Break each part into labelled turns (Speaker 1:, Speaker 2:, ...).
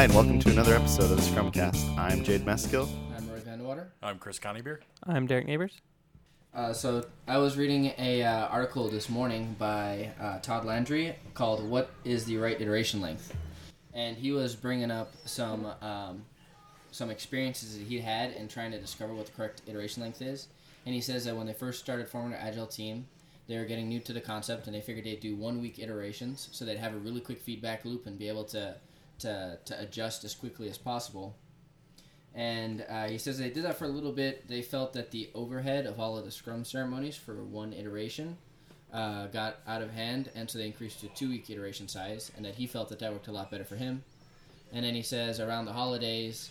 Speaker 1: Hi, and welcome to another episode of the Scrumcast. I'm Jade Meskill.
Speaker 2: I'm Roy van de Water.
Speaker 3: I'm Chris Coneybeer.
Speaker 4: I'm Derek Neighbors.
Speaker 2: Uh, so I was reading a uh, article this morning by uh, Todd Landry called "What is the right iteration length?" and he was bringing up some um, some experiences that he had in trying to discover what the correct iteration length is. And he says that when they first started forming an agile team, they were getting new to the concept, and they figured they'd do one week iterations, so they'd have a really quick feedback loop and be able to to, to adjust as quickly as possible. And uh, he says they did that for a little bit. They felt that the overhead of all of the scrum ceremonies for one iteration uh, got out of hand, and so they increased to two week iteration size, and that he felt that that worked a lot better for him. And then he says around the holidays,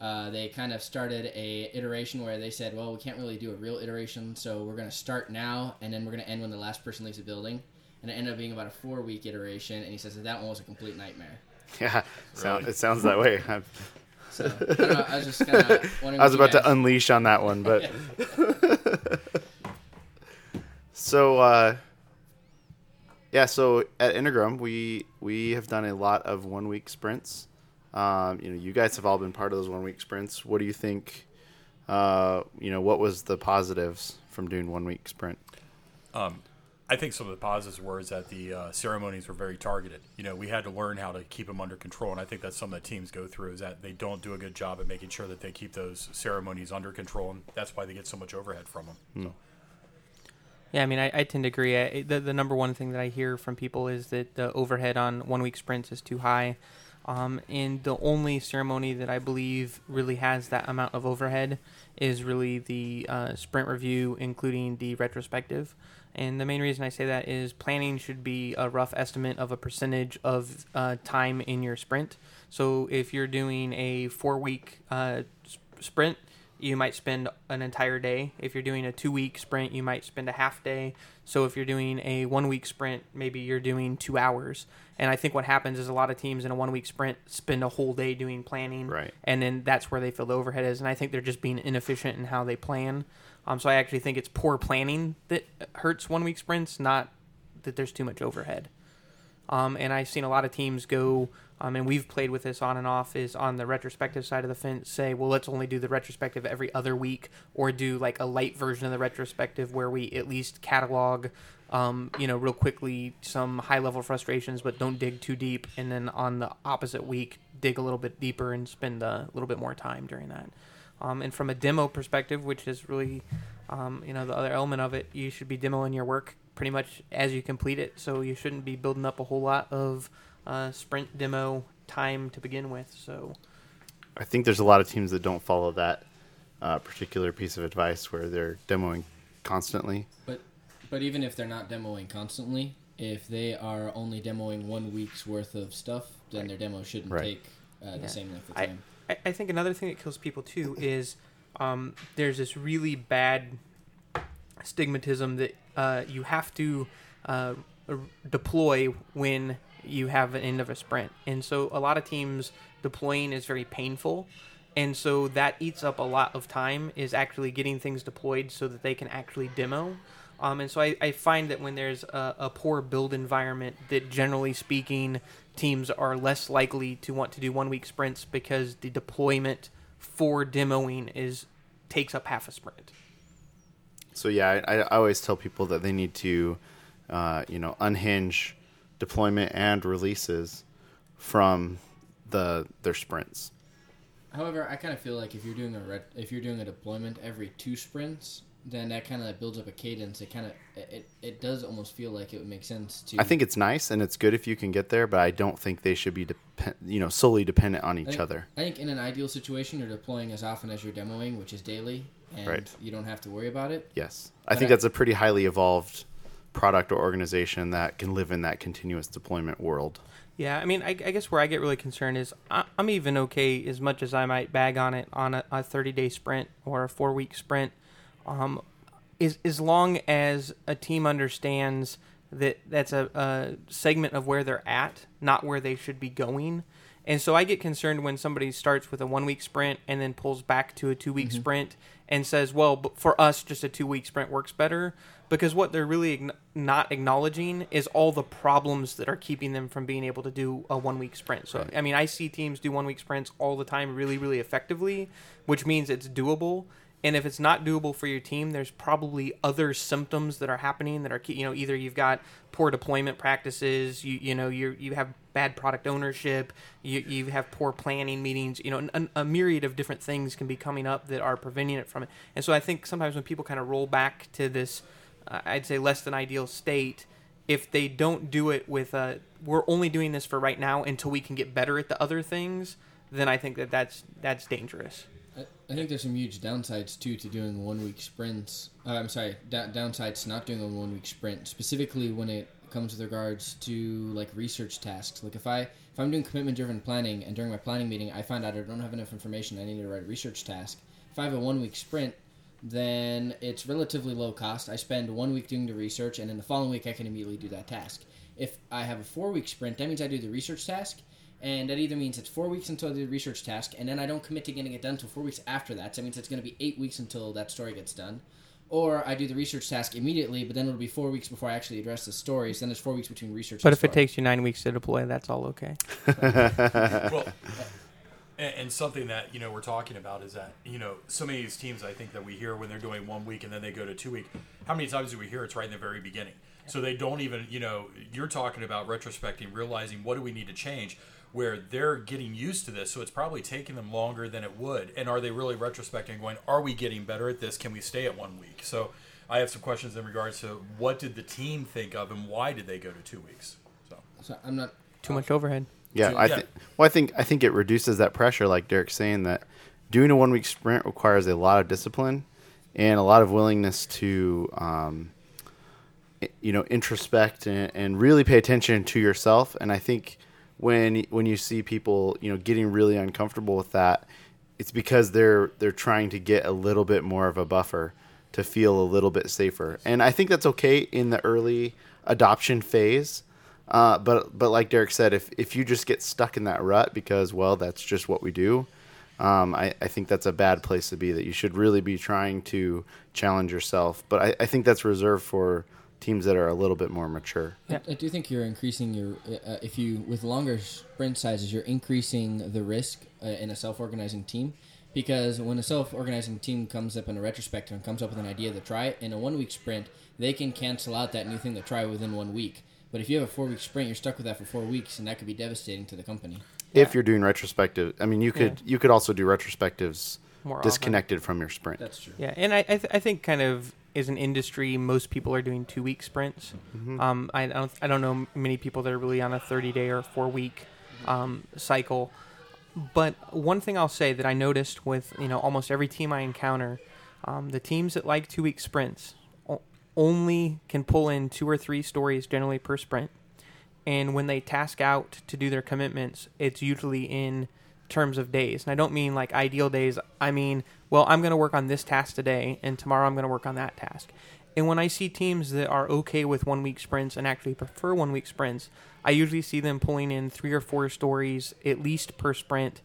Speaker 2: uh, they kind of started a iteration where they said, well, we can't really do a real iteration, so we're going to start now, and then we're going to end when the last person leaves the building. And it ended up being about a four week iteration, and he says that that one was a complete nightmare.
Speaker 1: Yeah, sound, it sounds that way. I'm-
Speaker 2: So I, know, I was just kinda,
Speaker 1: I was
Speaker 2: what you
Speaker 1: about to unleash on that one, but so uh, yeah. So at Integrum, we we have done a lot of one week sprints. Um, you know, you guys have all been part of those one week sprints. What do you think? Uh, you know, what was the positives from doing one week sprint?
Speaker 3: I think some of the positives were is that the uh, ceremonies were very targeted. You know, we had to learn how to keep them under control, and I think that's something that teams go through is that they don't do a good job at making sure that they keep those ceremonies under control, and that's why they get so much overhead from them. So,
Speaker 4: Yeah, I mean, I, I tend to agree. I, the, the number one thing that I hear from people is that the overhead on one week sprints is too high. Um, and the only ceremony that I believe really has that amount of overhead is really the uh, sprint review, including the retrospective. And the main reason I say that is planning should be a rough estimate of a percentage of uh, time in your sprint. So if you're doing a four week uh, sprint, you might spend an entire day. If you're doing a two week sprint, you might spend a half day. So if you're doing a one week sprint, maybe you're doing two hours. And I think what happens is a lot of teams in a one week sprint spend a whole day doing planning.
Speaker 1: Right.
Speaker 4: And then that's where they feel the overhead is. And I think they're just being inefficient in how they plan. Um, so I actually think it's poor planning that hurts one week sprints, not that there's too much overhead. Um, and I've seen a lot of teams go, um, and we've played with this on and off, is on the retrospective side of the fence say, well, let's only do the retrospective every other week, or do like a light version of the retrospective where we at least catalog, um, you know, real quickly some high level frustrations, but don't dig too deep. And then on the opposite week, dig a little bit deeper and spend a little bit more time during that. Um, and from a demo perspective, which is really, um, you know, the other element of it, you should be demoing your work pretty much as you complete it. So you shouldn't be building up a whole lot of uh, sprint demo time to begin with. So
Speaker 1: I think there's a lot of teams that don't follow that uh, particular piece of advice where they're demoing constantly.
Speaker 2: But but even if they're not demoing constantly, if they are only demoing one week's worth of stuff, then their demo shouldn't
Speaker 1: Right.
Speaker 2: take uh, the same length of time.
Speaker 4: I, I think another thing that kills people too is um, there's this really bad stigmatism that uh, you have to uh, deploy when you have an end of a sprint. And so a lot of teams deploying is very painful. And so that eats up a lot of time is actually getting things deployed so that they can actually demo. Um, and so I, I find that when there's a, a poor build environment, that generally speaking, teams are less likely to want to do one week sprints because the deployment for demoing is takes up half a sprint.
Speaker 1: So yeah, I, I always tell people that they need to, uh, you know, unhinge deployment and releases from the their sprints.
Speaker 2: However, I kind of feel like if you're doing a if you're doing a deployment every two sprints, then that kind of builds up a cadence. It kind of it, it does almost feel like it would make sense to.
Speaker 1: I think it's nice and it's good if you can get there, but I don't think they should be depend, you know, solely dependent on
Speaker 2: I
Speaker 1: each
Speaker 2: think-
Speaker 1: other.
Speaker 2: I think in an ideal situation, you're deploying as often as you're demoing, which is daily, and
Speaker 1: Right.
Speaker 2: you don't have to worry about it.
Speaker 1: Yes, I
Speaker 2: But
Speaker 1: think
Speaker 2: I-
Speaker 1: that's a pretty highly evolved product or organization that can live in that continuous deployment world.
Speaker 4: Yeah, I mean, I, I guess where I get really concerned is I, I'm even okay as much as I might bag on it on a, a 30 day sprint or a four week sprint. Um, is as long as a team understands that that's a, a segment of where they're at, not where they should be going. And so I get concerned when somebody starts with a one week sprint and then pulls back to a two week sprint and says, well, for us, just a two week sprint works better. Because what they're really ign- not acknowledging is all the problems that are keeping them from being able to do a one week sprint. So, I mean, I see teams do one week sprints all the time really, really effectively, which means it's doable. And if it's not doable for your team, there's probably other symptoms that are happening that are, you know, either you've got poor deployment practices, you you know, you you have bad product ownership, you you have poor planning meetings, you know, an, a myriad of different things can be coming up that are preventing it from it. And so I think sometimes when people kind of roll back to this, uh, I'd say less than ideal state, if they don't do it with uh, we're only doing this for right now until we can get better at the other things, then I think that that's that's dangerous.
Speaker 2: I, I think there's some huge downsides too to doing one week sprints. Uh, I'm sorry, da- downsides to not doing a one week sprint, specifically when it comes with regards to like research tasks. Like if I if I'm doing commitment driven planning and during my planning meeting I find out I don't have enough information, I need to write a research task. If I have a one week sprint, then it's relatively low cost. I spend one week doing the research, and then the following week I can immediately do that task. If I have a four week sprint, that means I do the research task, and that either means it's four weeks until the research task, and then I don't commit to getting it done until four weeks after that. So that means it's going to be eight weeks until that story gets done. Or I do the research task immediately, but then it'll be four weeks before I actually address the story. So then there's four weeks between research.
Speaker 4: But
Speaker 2: and
Speaker 4: if it takes you nine weeks to deploy, that's all okay.
Speaker 3: well, and, and something that you know we're talking about is that you know so many of these teams I think that we hear when they're doing one week and then they go to two week. How many times do we hear it's right in the very beginning? So they don't even you know you're talking about retrospecting, realizing what do we need to change. Where they're getting used to this, so it's probably taking them longer than it would. And are they really retrospecting, and going, "Are we getting better at this? Can we stay at one week?" So, I have some questions in regards to what did the team think of, and why did they go to two weeks? So,
Speaker 2: so I'm not
Speaker 4: Too much overhead.
Speaker 1: Yeah,
Speaker 2: So-
Speaker 1: I
Speaker 3: Yeah.
Speaker 1: think. Well, I think I think it reduces that pressure, like Derek's saying that doing a one week sprint requires a lot of discipline and a lot of willingness to, um, i- you know, introspect and, and really pay attention to yourself. And I think when when you see people, you know, getting really uncomfortable with that, it's because they're they're trying to get a little bit more of a buffer to feel a little bit safer. And I think that's okay in the early adoption phase. Uh, but but like Derek said, if if you just get stuck in that rut because well that's just what we do, um, I, I think that's a bad place to be. That you should really be trying to challenge yourself. But I, I think that's reserved for teams that are a little bit more mature.
Speaker 2: I, I do think you're increasing your uh, if you with longer sprint sizes, you're increasing the risk uh, in a self-organizing team because when a self-organizing team comes up in a retrospective and comes up with an idea to try it in a one-week sprint, they can cancel out that new thing to try within one week. But if you have a four-week sprint, you're stuck with that for four weeks, and that could be devastating to the company.
Speaker 1: If you're doing retrospective, I mean you could you could also do retrospectives
Speaker 4: More often.
Speaker 1: disconnected from your sprint.
Speaker 2: That's true.
Speaker 4: Yeah, and I I, th- I think kind of as an industry, most people are doing two week sprints. Um, I don't I don't know many people that are really on a thirty day or four week um, cycle. But one thing I'll say that I noticed with you know almost every team I encounter, um, the teams that like two week sprints o- only can pull in two or three stories generally per sprint. And when they task out to do their commitments, it's usually in terms of days. And I don't mean like ideal days. I mean, well, I'm going to work on this task today, and tomorrow I'm going to work on that task. And when I see teams that are okay with one week sprints and actually prefer one week sprints, I usually see them pulling in three or four stories at least per sprint,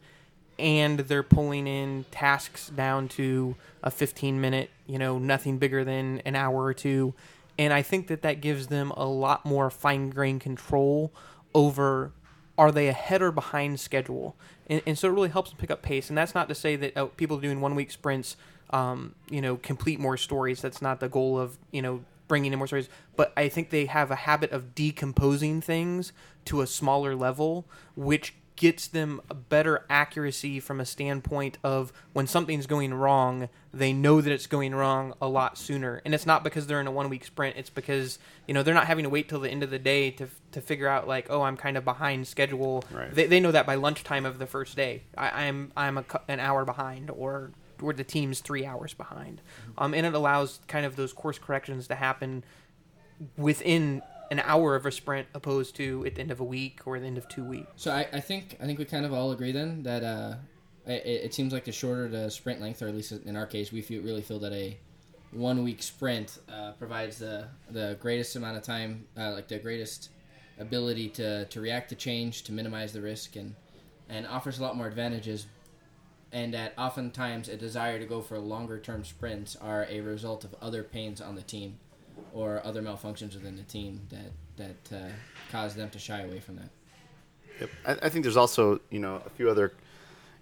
Speaker 4: and they're pulling in tasks down to a 15 minute, you know, nothing bigger than an hour or two. And I think that that gives them a lot more fine grained control over are they ahead or behind schedule? And, and so it really helps them pick up pace. And that's not to say that uh, people doing one week sprints, um, you know, complete more stories. That's not the goal of, you know, bringing in more stories. But I think they have a habit of decomposing things to a smaller level, which gets them a better accuracy from a standpoint of when something's going wrong, they know that it's going wrong a lot sooner. And it's not because they're in a one week sprint, it's because, you know, they're not having to wait till the end of the day to, to figure out like, oh, I'm kind of behind schedule.
Speaker 1: Right.
Speaker 4: They, they know that by lunchtime of the first day. I, I'm I'm a, an hour behind or or the team's three hours behind. Um, and it allows kind of those course corrections to happen within an hour of a sprint opposed to at the end of a week or the end of two weeks.
Speaker 2: So I, I think I think we kind of all agree then that uh, it, it seems like the shorter the sprint length, or at least in our case, we feel, really feel that a one week sprint uh, provides the the greatest amount of time, uh, like the greatest ability to, to react to change, to minimize the risk, and and offers a lot more advantages. and that oftentimes a desire to go for longer term sprints are a result of other pains on the team or other malfunctions within the team that that uh, cause them to shy away from that.
Speaker 1: Yep. I, I think there's also you know a few other.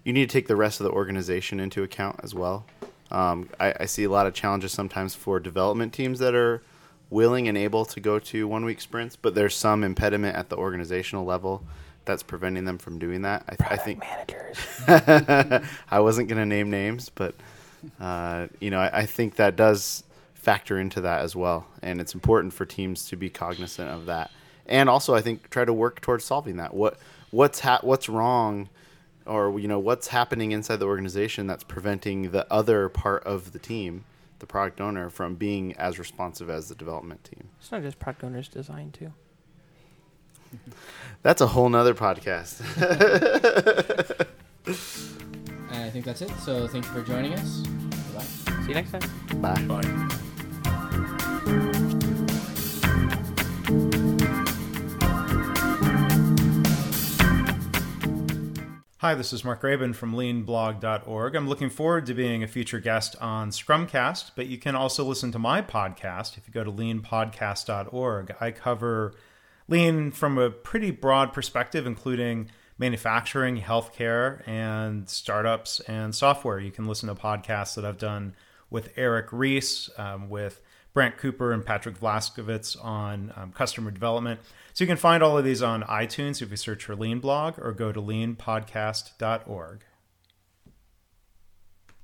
Speaker 1: You need to take the rest of the organization into account as well. Um, I, I see a lot of challenges sometimes for development teams that are willing and able to go to one week sprints, but there's some impediment at the organizational level that's preventing them from doing that. I, I think
Speaker 4: managers.
Speaker 1: I wasn't going to name names, but uh, you know I, I think that does factor into that as well, and it's important for teams to be cognizant of that, and also I think try to work towards solving that. What what's ha- what's wrong, or you know what's happening inside the organization that's preventing the other part of the team, the product owner, from being as responsive as the development team.
Speaker 4: It's not just product owners design too.
Speaker 1: That's a whole nother podcast.
Speaker 2: I think that's it. So thank you for joining us. Bye.
Speaker 4: See you next time.
Speaker 1: Bye.
Speaker 3: Bye.
Speaker 5: Hi, this is Mark Graban from leanblog.org. I'm looking forward to being a future guest on Scrumcast, but you can also listen to my podcast if you go to leanpodcast.org. I cover lean from a pretty broad perspective, including manufacturing, healthcare, and startups and software. You can listen to podcasts that I've done with Eric Ries, um, with Brant Cooper, and Patrick Vlaskovits on um, customer development. So you can find all of these on iTunes if you search for Lean Blog or go to leanpodcast.org.